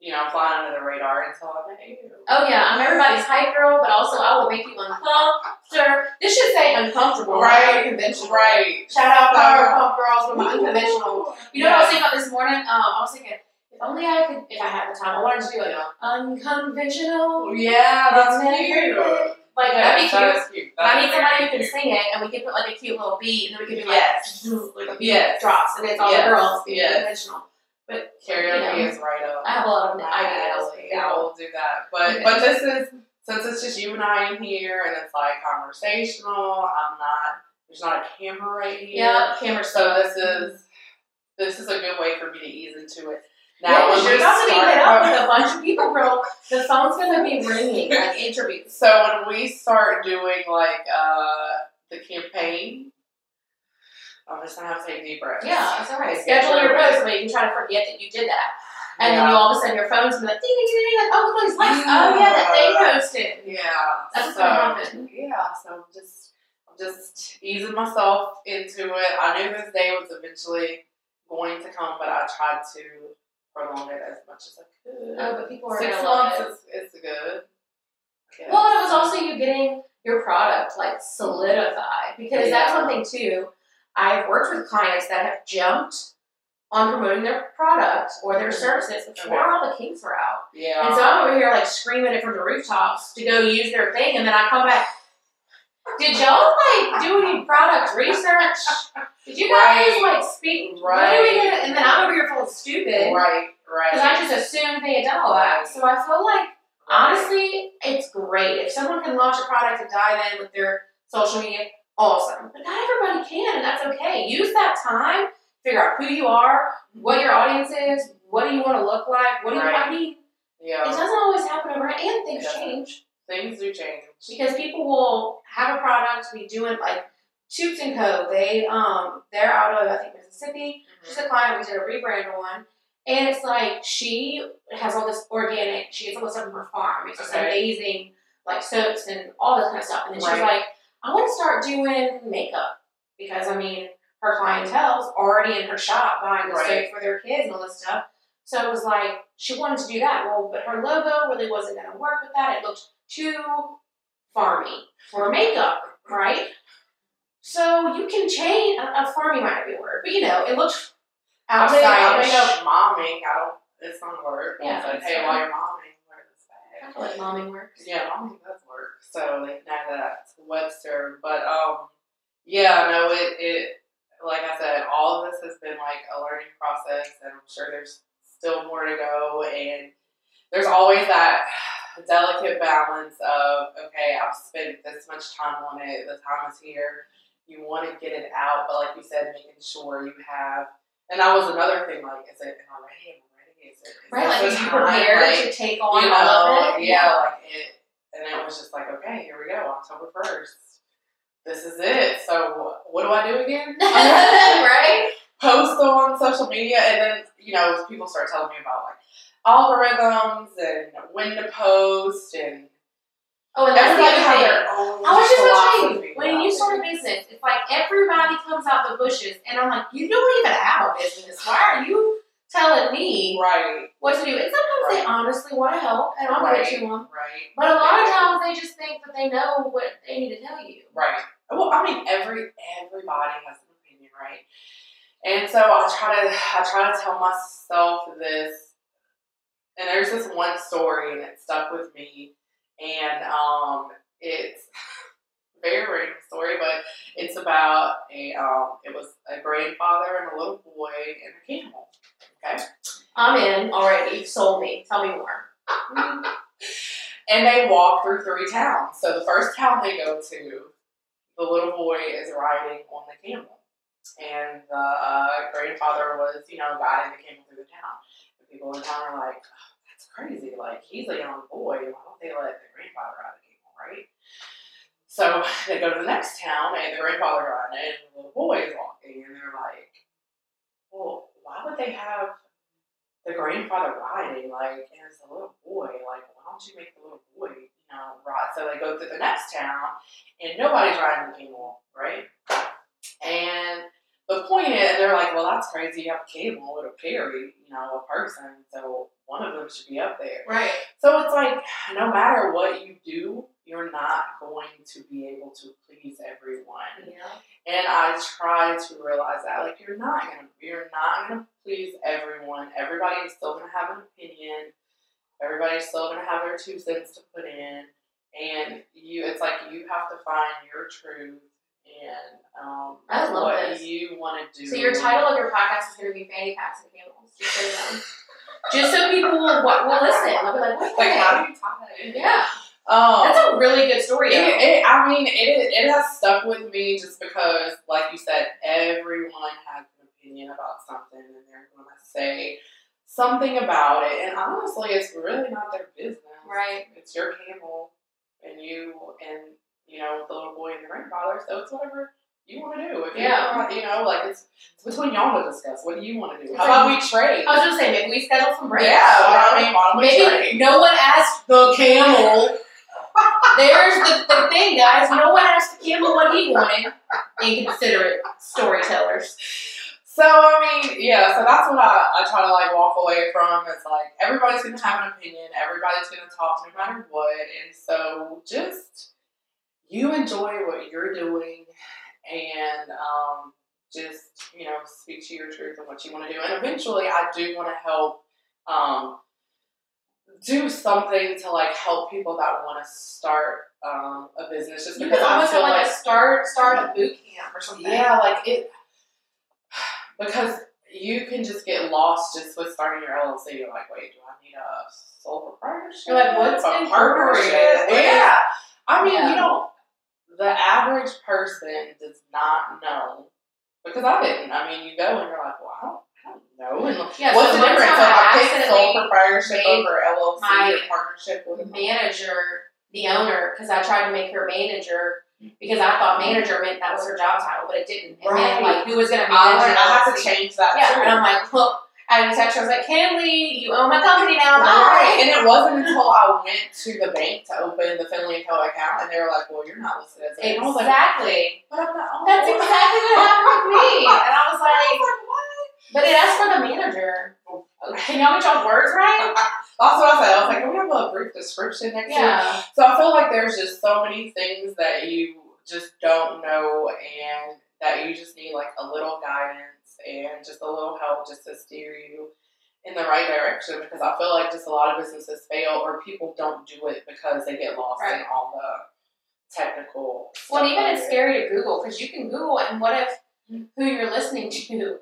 you know, flying under the radar until I met you. Oh yeah, I'm everybody's hype girl, but also I will make you uncomfortable. This should say uncomfortable, Right. unconventional. Right. Shout out Powerpuff Girls my unconventional. You know what I was thinking about this morning? Um, I was thinking, if only I could, if I had the time, I wanted to do it. Unconventional. Yeah, that's Never Like that'd be cute. That cute. But I That need somebody who can sing it, and we can put like a cute little beat, and then we can do Yes. like, like a beat Yes. drops, and it's all Yes. the girls being Yes. conventional. Karaoke you know. is right up. I have a lot of my ideas. alley. you I will do that. But but this is since it's just you and I in here and it's like conversational. I'm not. There's not a camera right here. Yeah, camera So this is this is a good way for me to ease into it. Yeah, Now when you're we about to be start, hit up with a bunch of people, girl. The phone's gonna be ringing like interviews. so when we start doing like uh the campaign, I'm just gonna have to take deep breaths. Yeah, it's all right. Schedule your it. post so you can try to forget that you did that, and Yeah. then you all of a sudden your phone's gonna be like ding ding ding ding. Like, oh look, these likes. Oh yeah, that they posted. Yeah. That's so, gonna happen. Yeah, so I'm just I'm just easing myself into it. I knew this day was eventually going to come, but I tried to prolong it as much as I could. Oh, but people are Six months it. is, is good. I. Well, it was also you getting your product like solidified because that's one thing too. I've worked with clients that have jumped on promoting their product or their services before Okay. all the kinks were out. yeah. And so I'm over here like screaming it from the rooftops to go use their thing, and then I come back. Did y'all like do any product research? Did you guys Right. like speak? What are we Right. gonna? And then I'm over here full of stupid right, right. because I just assumed they had done all that. So I feel like honestly, it's great if someone can launch a product and dive in with their social media. Awesome, but not everybody can, and that's okay. Use that time, figure out who you are, what your audience is, what do you want to look like, what do you? Right. I mean, it yeah. It doesn't always happen overnight, and things change Things do change. Because people will have a product be doing like Toots and Co. They um they're out of I think Mississippi. She's a client. We did a rebrand on, and it's like she has all this organic. She gets all this stuff from her farm. It's just Okay. amazing, like soaps and all this kind of stuff. And then she's like, I want to start doing makeup because I mean her clientele's already in her shop buying the Right. soap for their kids and all this stuff. So it was like she wanted to do that. Well, but her logo really wasn't going to work with that. It looked too farmy for makeup, right? So you can change. A, a farmy might be a word, but you know, it I I outside. mean, uh, momming. I don't. It's not a word. Yeah, it's hey, fine. while you're momming, wear this bag. I feel like momming works. Yeah, momming does work. So they can add that to Webster. But um, yeah, no, it it like I said, all of this has been like a learning process, and I'm sure there's still more to go. And there's always that delicate balance of okay, I've spent this much time on it, the time is here. You want to get it out, but like you said, making sure you have. And that was another thing. Like, is oh, it am I ready? Am I ready? Is it is Right, like are you prepared Like, to take on you all know, of it? yeah, like it. And it was just like, okay, here we go, October first. This is it. So what do I do again? right? post on social media, and then you know people start telling me about like algorithms and when to post, and Oh, and that's the everybody other has thing. their own. I was just tell philosophy you, when you start a business, it's like everybody comes out the bushes, and I'm like, you don't even have a business. Why are you telling me right, what to do? And sometimes they honestly want to help, and give it to them. right, But a lot of times they just think that they know what they need to tell you. right. Well, I mean, every everybody has an opinion, right? And so I try to I try to tell myself this, and there's this one story, and it stuck with me, and um, it's a very random story, but it's about a um, it was a grandfather and a little boy and a camel. Okay, I'm in already. Sold me. Tell me more. and they walk through three towns. So the first town they go to, the little boy is riding on the camel. And the uh, grandfather was, you know, guiding the camel through the town. People in town are like, oh, that's crazy. Like, he's a young boy. Why don't they let the grandfather ride the camel, right? So they go to the next town, and the grandfather riding it, and the little boy is walking. And they're like, well, why would they have the grandfather riding? Like, and it's a little boy. Like, why don't you make the little boy, you know, ride? So they go to the next town, and nobody's riding the camel, right? And the point is, they're like, well, that's crazy. You have a camel, it'll carry, you know, a person. So one of them should be up there. Right. So it's like, no matter what you do, you're not going to be able to please everyone. Yeah. And I try to realize that, like, you're not gonna, you're not gonna please everyone. Everybody is still gonna have an opinion. Everybody's still gonna have their two cents to put in, and you, it's like you have to find your truth and um, I love what this. you want to do. So your title of your podcast is going to be Fanny Packs and Camels. Just so you know. Just so people will, what, will listen. They'll be like, what the like, how do you tie that in? Yeah. Um, That's a really good story, It, it, I mean, it, it has stuck with me just because, like you said, everyone has an opinion about something and they're going to say something about it. And honestly, it's really not their business. Right. It's your camel and you and, you know, with the little boy and the grandfather. So it's whatever you want to do. If Yeah. You, know, like it's, it's between y'all to discuss. What do you want to do? How about we trade? I was just saying, maybe we schedule some breaks. yeah, well, I mean, why Maybe trade? no one asked the camel. There's the, the thing, guys. No one asked the camel what he wanted. Inconsiderate storytellers. So I mean, yeah. So that's what I, I try to like walk away from. It's like everybody's gonna have an opinion. Everybody's gonna talk no matter what. And so just you enjoy what you're doing, and um, just you know speak to your truth and what you want to do. And eventually, I do want to help. Um, do something to like help people that want to start um, a business just because I feel like like a start startup boot camp or something. yeah, like it because you can just get lost just with starting your LLC. You're like, wait, do I need a sole proprietorship? You're like, what's a partnership? Yeah, I mean, Yeah. you don't. The average person does not know because I didn't. I mean, you go and you're like, well, I don't, I don't know. And Yeah, what's so the difference? So if I I pick sole proprietorship over LLC my or partnership with a manager, the owner, because I tried to make her manager because I thought manager meant that was her job title, but it didn't. It meant Right. like who was going to I, manage learned- I have to change that Yeah, too. and I'm like, well, I had a text. I was like, Kenley, you own my company now. Right, and it wasn't until I went to the bank to open the Finley and Co account, and they were like, "Well, you're not listed as." a-" And like, Exactly. "But I'm not." That's exactly what happened with me. And I was like, like, but it asked for the manager. Can y'all get y'all's words right? That's what I said. I was like, "Can we have a brief description next to it?" Yeah. So I feel like there's just so many things that you just don't know, and that you just need like a little guidance and just a little help just to steer you in the right direction. Because I feel like just a lot of businesses fail, or people don't do it because they get lost in all the technical. Well, even it's it. scary to Google because you can Google, and what if who you're listening to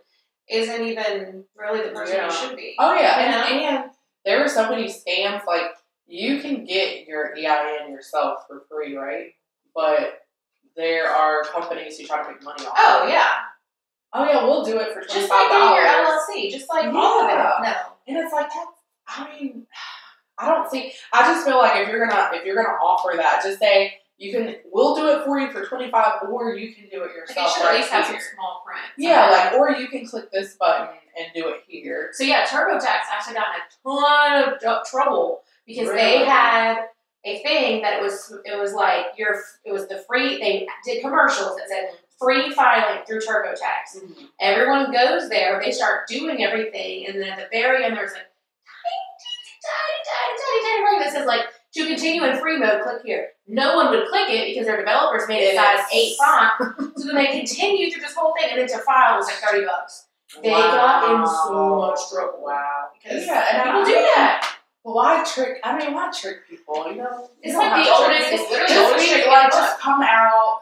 isn't even really the person Yeah. you should be? Oh yeah, You and, and there are so many scams. Like you can get your EIN yourself for free, right? But there are companies who try to make money off. Oh it. yeah, Oh yeah, we'll do it for twenty just like getting your. LLC, just like all of it. No, And it's like that. I mean, I don't see. I just feel like if you're gonna if you're gonna offer that, just say you can. We'll do it for you for twenty five, or you can do it yourself. like you should at right least have some small print. Yeah, like or you can click this button and do it here. So yeah, TurboTax actually got in a ton of trouble because they had a thing that it was it was like your it was the free they did commercials that said free filing through TurboTax. Everyone goes there, they start doing everything, and then at the very end there's like tiny, tiny, tiny, tiny, tiny writing that says like to continue in free mode, click here. No one would click it because their developers made it size eight font. so then they continue through this whole thing, and then to file was like thirty bucks. They got in so much trouble. Wow. Because Yeah, and people do that. But why trick? I mean, why trick people? You know, It's You like the oldest- it's literally the oldest trick like, just come out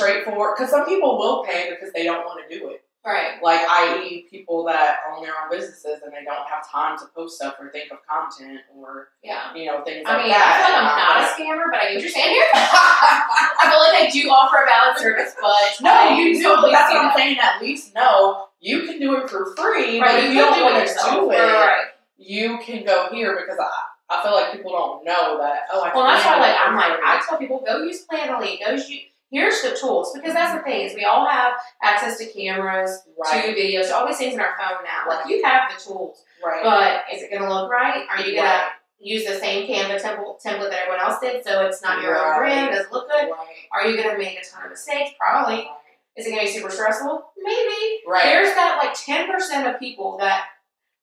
straightforward. Because some people will pay because they don't want to do it. Right. Like, i.e., people that own their own businesses and they don't have time to post stuff or think of content or Yeah. you know things I like mean, that. I feel like I'm um, not a scammer, but I understand here. I feel like I do offer a valid service, but No, you do. totally that's what I'm that. saying. At least know you can do it for free. Right, but if you you don't do want to do it, Right. you can go here because I, I feel like people don't know that. Oh, I well, that's why. Like I'm like. I tell people go use Planoly, go use. Here's the tools because that's the thing is we all have access to cameras, right, to videos, all these things in our phone now. Like you have the tools, right, but is it going to look right? Are you going to use the same Canva template template that everyone else did, so it's not your own Right. brand? Does it look good? right, Are you going to make a ton of mistakes? Probably. Is it going to be super stressful? Maybe. right, There's that like 10% of people that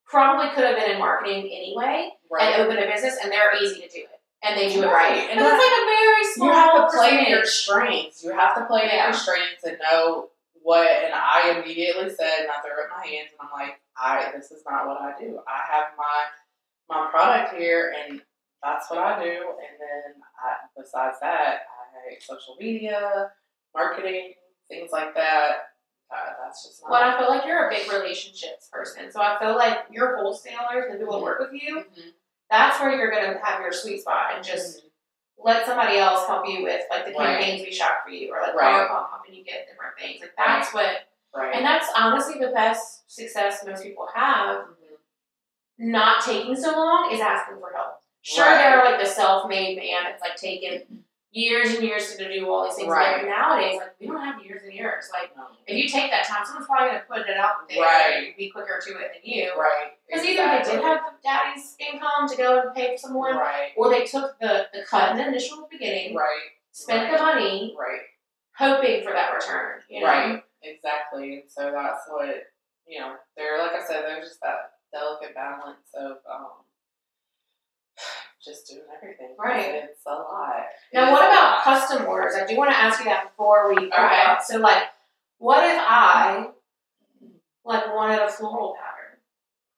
probably could have been in marketing anyway right. and opened a business and they're easy to do it. And they do it Right. And And it's like a very small you have to play to your strengths. You have to play to Yeah. your strengths and know what. And I immediately said, and I threw up my hands, and I'm like, I this is not what I do. I have my my product here, and that's what I do. And then I, besides that, I social media, marketing, things like that. Uh, that's just not. Well, I feel like you're a big relationships person. So I feel like your wholesalers, the people that work with you, Mhm. That's where you're going to have your sweet spot and just let somebody else help you with like the Right. campaigns we shot for you or like Right. PowerPoint helping you get different things. Like that's what, right. and that's honestly the best success most people have Mhm. not taking so long is asking for help. Sure, Right. there are like the self-made man. It's like taking years and years to do all these things. Right. But nowadays, like we don't have years and years. Like No. if you take that time, someone's probably gonna put it out there Right. and be quicker to it than you. Right. Because either they did have daddy's income to go and pay for someone, Right. or they took the, the cut in the initial beginning, Right. spent the money, Right. hoping for that return. You know? Right. Exactly. And so that's what you know. There, like I said, there's just that delicate balance of um, just doing everything. Right. It's a lot. Now, what about custom orders? I do want to ask you that before we Okay. up. So, like, what if I like wanted a floral pattern?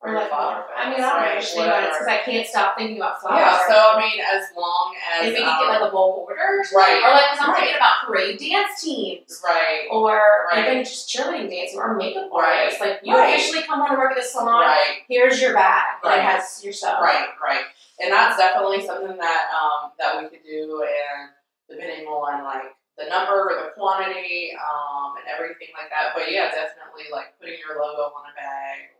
Or like, flower I mean, I beds, don't right, understand it because. I can't stop thinking about flowers. Yeah. So. I mean, as long as if we could um, get like a bulk order, right, or like, because I'm right. thinking about parade dance teams, right, or Right. even just cheerleading dancing, or makeup Right. artists. Like, you Right. officially come on to work at the salon. right. Here's your bag. Right. It has your stuff. Right, right, and that's definitely something that um, that we could do, and depending on like the number or the quantity um, and everything like that. But yeah, definitely like putting your logo on a bag,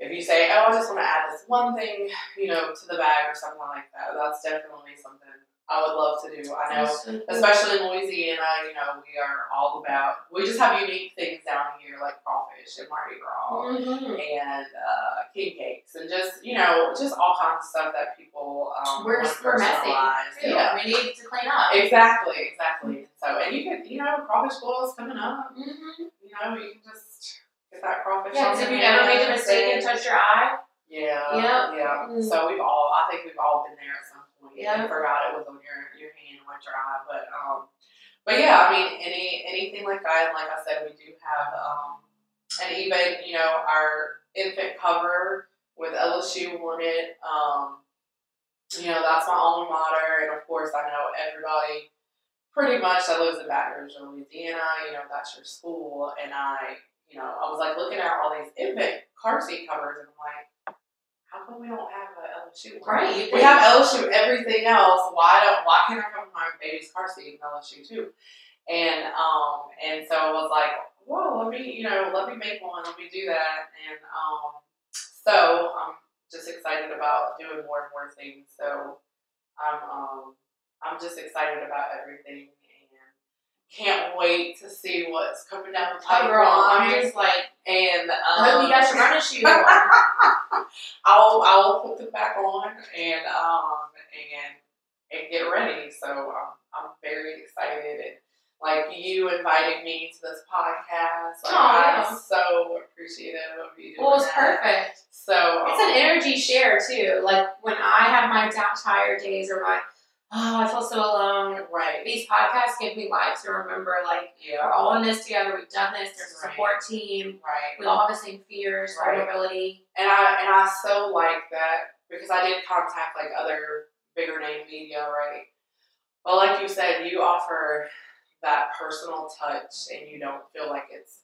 if you say, "Oh, I just want to add this one thing," you know, to the bag or something like that. That's definitely something I would love to do. I know especially in Louisiana, you know, we are all about. We just have unique things down here like crawfish and Mardi Gras Mhm. and uh, king cakes and just you know just all kinds of stuff that people um, We're, we're messy. Yeah, We need to clean up. exactly, exactly. So and you could you know crawfish boils coming up. hmm You know you can just get that crawfish. Yeah, because if you never made the hands mistake and touched your eye, Yeah, Yep. yeah. Mm. So we've all I think we've all been there at some point. Yeah. forgot it was on your your hand and went dry, but um. But yeah, I mean, any anything like that, and like I said, we do have, um, and even you know our infant cover with LSU on it. Um, you know, that's my alma mater, and of course, I know everybody pretty much that lives in Baton Rouge, Louisiana. You know, that's your school, and I, you know, I was like looking at all these infant car seat covers, and I'm like, how come we don't have a LSU? one? Right. We have LSU everything else. Why don't why can't I come with my baby's car seat in LSU too? And um and so I was like, whoa, let me you know let me make one, let me do that, and um so I'm just excited about doing more and more things. So I'm um I'm just excited about everything can't wait to see what's coming down the Oh, pipeline. girl, I'm just like, and um, I hope you got your running shoes on. I'll I'll put them back on and um and and get ready. So I'm I'm very excited and like you inviting me to this podcast. Like, Oh. I'm so appreciative of you doing Well, it's that. perfect. So It's an um, energy share too. Like when I have my down tired days or my oh I feel so alone. Right. These podcasts give me life to remember. Like we're all in this together. We've done this. There's a Right. support team. Right. We all have the same fears, Right. vulnerability. And I and I so like that because I did contact like other bigger name media, right? But like you said, you offer that personal touch, and you don't feel like it's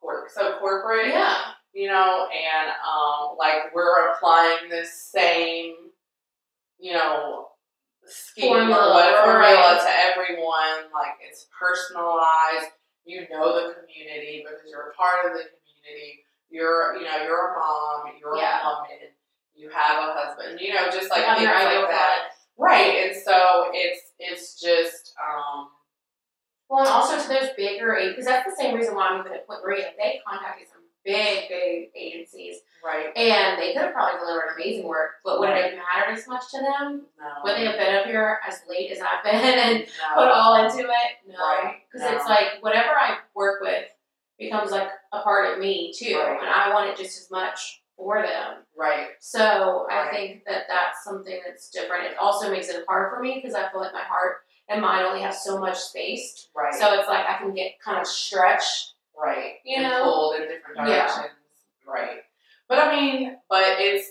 cor- so corporate, Yeah. you know. And um, like we're applying this same, you know, scheme Formula, or what formula right. to everyone. Like it's personalized. You know the community because you're a part of the community. You're, you know, you're a mom. You're Yeah. a woman. You have a husband. You know, just like things like that. Right. And so it's it's just um Well, and also to those bigger because that's the same reason why I'm even at Point Maria. They contacted some big, big agencies, right. and they could have probably delivered amazing work. But would it have mattered as much to them? No. Would they have been up here as late as I've been and no. put all into it? No, Right. because it's like whatever I work with becomes like a part of me too, Right. and I want it just as much for them. Right. So I think that that's something that's different. It also makes it hard for me because I feel like my heart and mind only have so much space. Right. So it's like I can get kind of stretched. Right. You and know? pulled in different Yeah. directions. Right. But I mean, but it's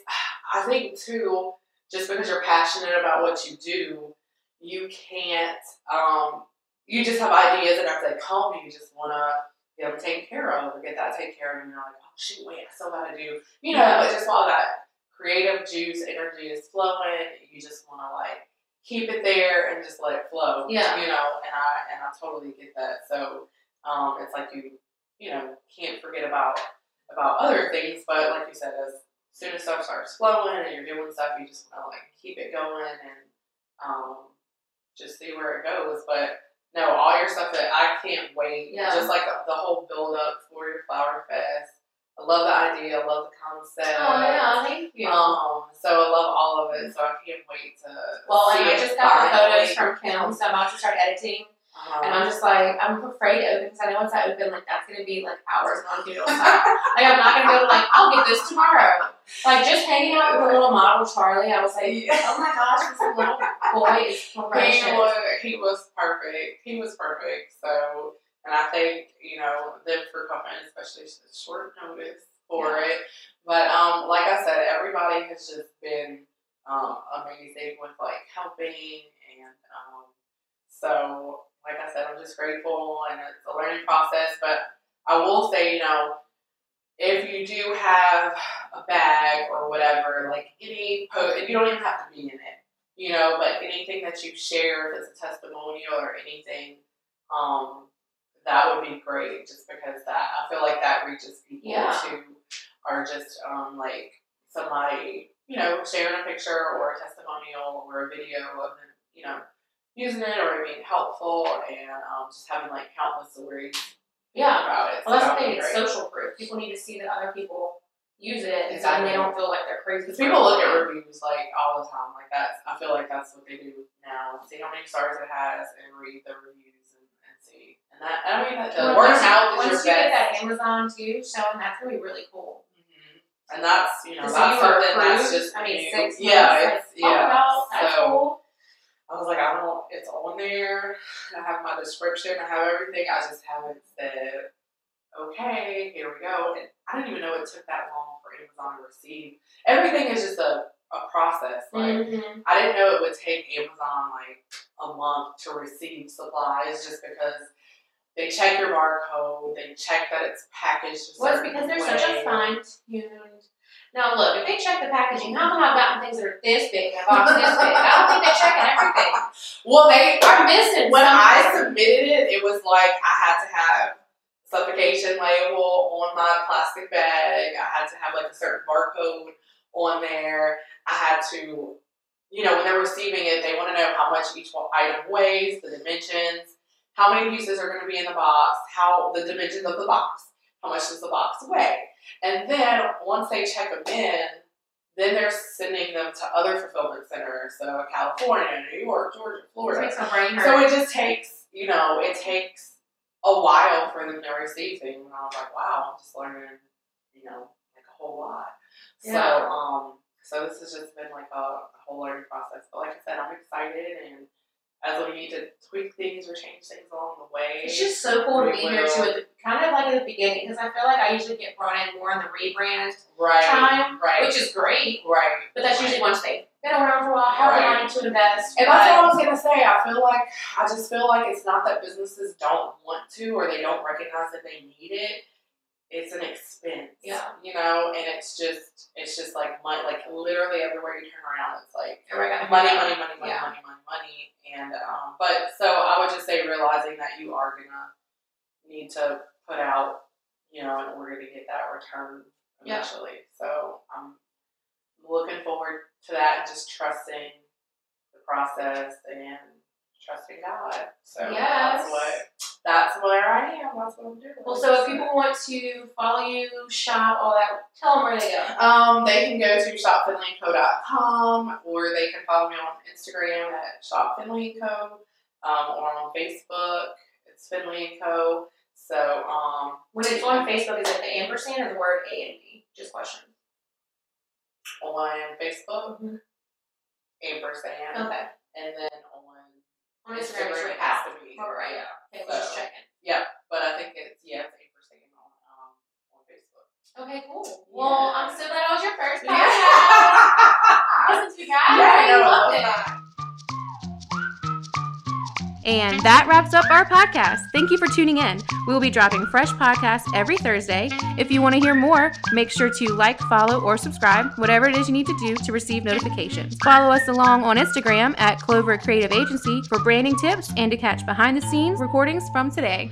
I think too, just because you're passionate about what you do, you can't um you just have ideas and after they come you just wanna get them taken care of or get that taken care of and you're like, oh shoot, wait, I still gotta do you know, Yeah. but just while that creative juice energy is flowing, you just wanna like keep it there and just let it flow. Yeah. You know, and I and I totally get that. So um it's like you you know, can't forget about about other things, but like you said, as soon as stuff starts flowing and you're doing stuff, you just wanna like keep it going and um just see where it goes. But no, all your stuff that I can't wait. Yeah. Just like the, the whole build up for your flower fest. I love the idea, I love the concept. Oh yeah, thank you. Um, so I love all of it, so I can't wait to well, see and I just got the photos from Kim, so I'm about to start editing. And I'm just like, I'm afraid to open because I know once I open, like that's gonna be like hours on Doodle time. like I'm not gonna be able to like, I'll get this tomorrow. Like just hanging out with the little model Charlie, I was like, oh my gosh, this little boy is he was he was perfect. He was perfect. So, and I think you know them for coming, especially short notice for it. But um, like I said, everybody has just been um, amazing with like helping, and um, so like I said, I'm just grateful, and it's a learning process. But I will say, you know, if you do have a bag or whatever, like any post, and you don't even have to be in it, you know, but anything that you share, if it's a testimonial or anything, um, that would be great. Just because that I feel like that reaches people Yeah. who are just um like somebody, you know, sharing a picture or a testimonial or a video of them, you know, using it or being helpful and um, just having like countless stories Yeah. about it. Well, that's the that thing. It's social proof. People need to see that other people use it, and they don't feel like they're crazy. Because people look at reviews like all the time, like that's. I feel like that's what they do now. See how many stars it has and read the reviews and, and see. And that I mean, that, the Well, word of once, mouth is once your you get best. that Amazon too, showing that's gonna be really cool. Mhm. And that's you know that's you something that's just I mean, new. six yeah, it's yeah. Oh, wow, that's so cool. I was like, I don't. It's on there. I have my description. I have everything. I just haven't said, okay, here we go. And I didn't even know it took that long for Amazon to receive. Everything is just a, a process. Like Mhm. I didn't know it would take Amazon like a month to receive supplies just because they check your barcode, they check that it's packaged. Well, it's because they're way. such a fine tuned. Now look, if they check the packaging, how come I've gotten things that are this big, a box this big? I don't think they're checking everything. Well, they I'm missing when I submitted it, it was like I had to have suffocation label on my plastic bag. I had to have like a certain barcode on there. I had to, you know, when they're receiving it, they want to know how much each item weighs, the dimensions, how many pieces are going to be in the box, how the dimensions of the box, how much does the box weigh, and then once they check them in. Then they're sending them to other fulfillment centers, so California, New York, Georgia, It Florida. brain. So it just takes, you know, it takes a while for them to receive things. And I was like, wow, I'm just learning, you know, like a whole lot. So, um, so this has just been like a, a whole learning process. But like I said, I'm excited, and as we need to tweak things or change things along the way, It's just so cool to we be here will- too, at kind of like at the beginning, because I feel like I usually get brought in more in the rebrand, right, time, right, which is great. right. But that's right. usually once they've been around for a while, have the Right. money to invest. And that's what I was gonna say. I feel like I just feel like it's not that businesses don't want to or they don't recognize that they need it. It's an expense. Yeah. You know, and it's just it's just like money like literally everywhere you turn around it's like Everybody money, money, money, money, Yeah. money, money, money. And um but so I would just say realizing that you are gonna need to put out, you know, in order to get that return Yeah. eventually. So I'm looking forward to that and just trusting the process and trusting God. So Yes. that's what that's where I am. That's what I'm doing. Well, so if people want to follow you, shop, all that, tell them where they go. Um, they can go to shopfinleyandco.com or they can follow me on Instagram at shopfinleyandco um, or on Facebook. It's Finley and Co. So, um, When it's on Facebook, is it the ampersand or the word A and B? Just question. on Facebook, Mhm. ampersand, Okay. and then on Instagram, it's Instagram it has to be. Oh, right. Yeah. Okay, just So- checking. But I think it's yeah, it's ampersand on um, on Facebook. Okay, cool. Well, I'm so glad I was your first podcast. Yeah. Listen to you guys. Yeah, I I loved love it. And that wraps up our podcast. Thank you for tuning in. We will be dropping fresh podcasts every Thursday. If you want to hear more, make sure to like, follow, or subscribe, whatever it is you need to do to receive notifications. Follow us along on Instagram at Clover Creative Agency for branding tips and to catch behind the scenes recordings from today.